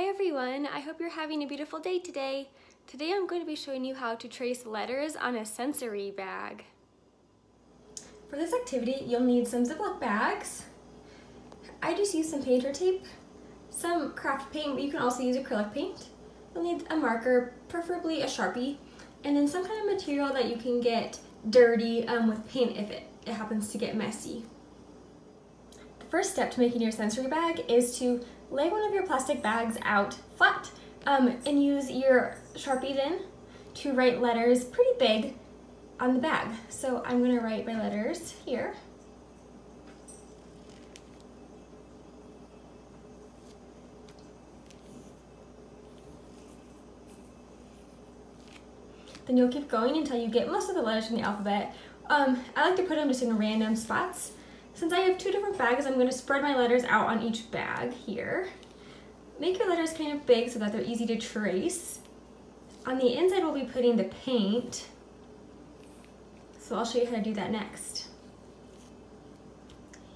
everyone. I hope you're having a beautiful day today. Today I'm going to be showing you how to trace letters on a sensory bag. For this activity, you'll need some Ziploc bags. I just used some painter tape, some craft paint, but you can also use acrylic paint. You'll need a marker, preferably a Sharpie, and then some kind of material that you can get dirty um, with paint if it, it happens to get messy. The first step to making your sensory bag is to lay one of your plastic bags out flat um, and use your Sharpie then to write letters pretty big on the bag. So I'm gonna write my letters here. Then you'll keep going until you get most of the letters in the alphabet. Um, I like to put them just in random spots. Since I have two different bags, I'm going to spread my letters out on each bag here. Make your letters kind of big so that they're easy to trace. On the inside, we'll be putting the paint. So I'll show you how to do that next.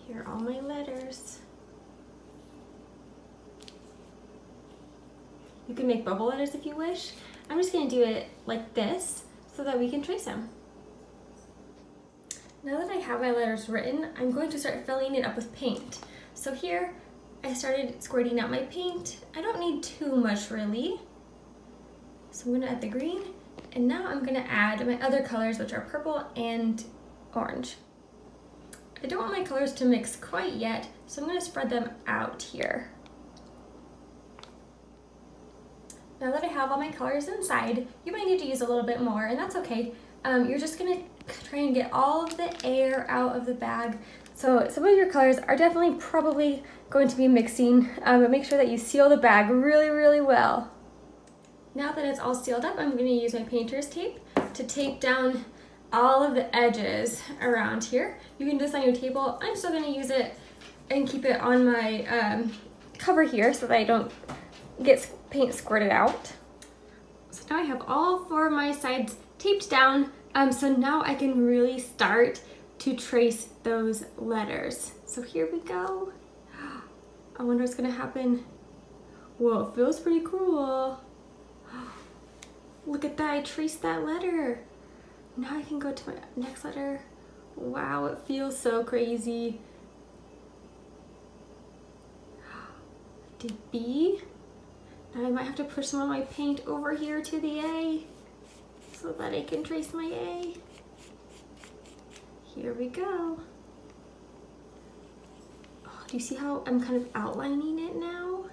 Here are all my letters. You can make bubble letters if you wish. I'm just gonna do it like this so that we can trace them. Now that I have my letters written, I'm going to start filling it up with paint. So here, I started squirting out my paint. I don't need too much really. So I'm gonna add the green, and now I'm gonna add my other colors, which are purple and orange. I don't want my colors to mix quite yet, so I'm gonna spread them out here. Now that I have all my colors inside, you might need to use a little bit more, and that's okay. Um, you're just gonna try and get all of the air out of the bag. So some of your colors are definitely probably going to be mixing, um, but make sure that you seal the bag really, really well. Now that it's all sealed up, I'm gonna use my painter's tape to tape down all of the edges around here. You can do this on your table. I'm still gonna use it and keep it on my um, cover here so that I don't get paint squirted out. So now I have all four of my sides taped down um, so now I can really start to trace those letters. So here we go. I wonder what's gonna happen. Whoa, it feels pretty cool. Look at that, I traced that letter. Now I can go to my next letter. Wow, it feels so crazy. Did B. Now I might have to push some of my paint over here to the A so that I can trace my A. Here we go. Oh, do you see how I'm kind of outlining it now?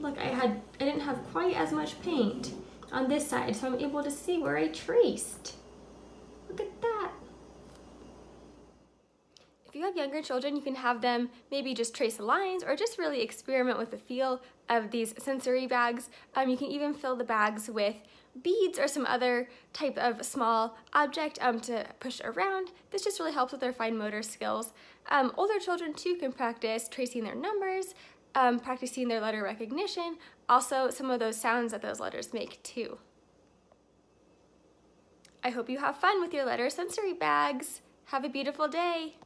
Look, I had I didn't have quite as much paint on this side, so I'm able to see where I traced. Look at that. If you have younger children, you can have them maybe just trace the lines or just really experiment with the feel of these sensory bags. Um, you can even fill the bags with beads or some other type of small object um, to push around. This just really helps with their fine motor skills. Um, older children too can practice tracing their numbers, um, practicing their letter recognition, also some of those sounds that those letters make too. I hope you have fun with your letter sensory bags. Have a beautiful day.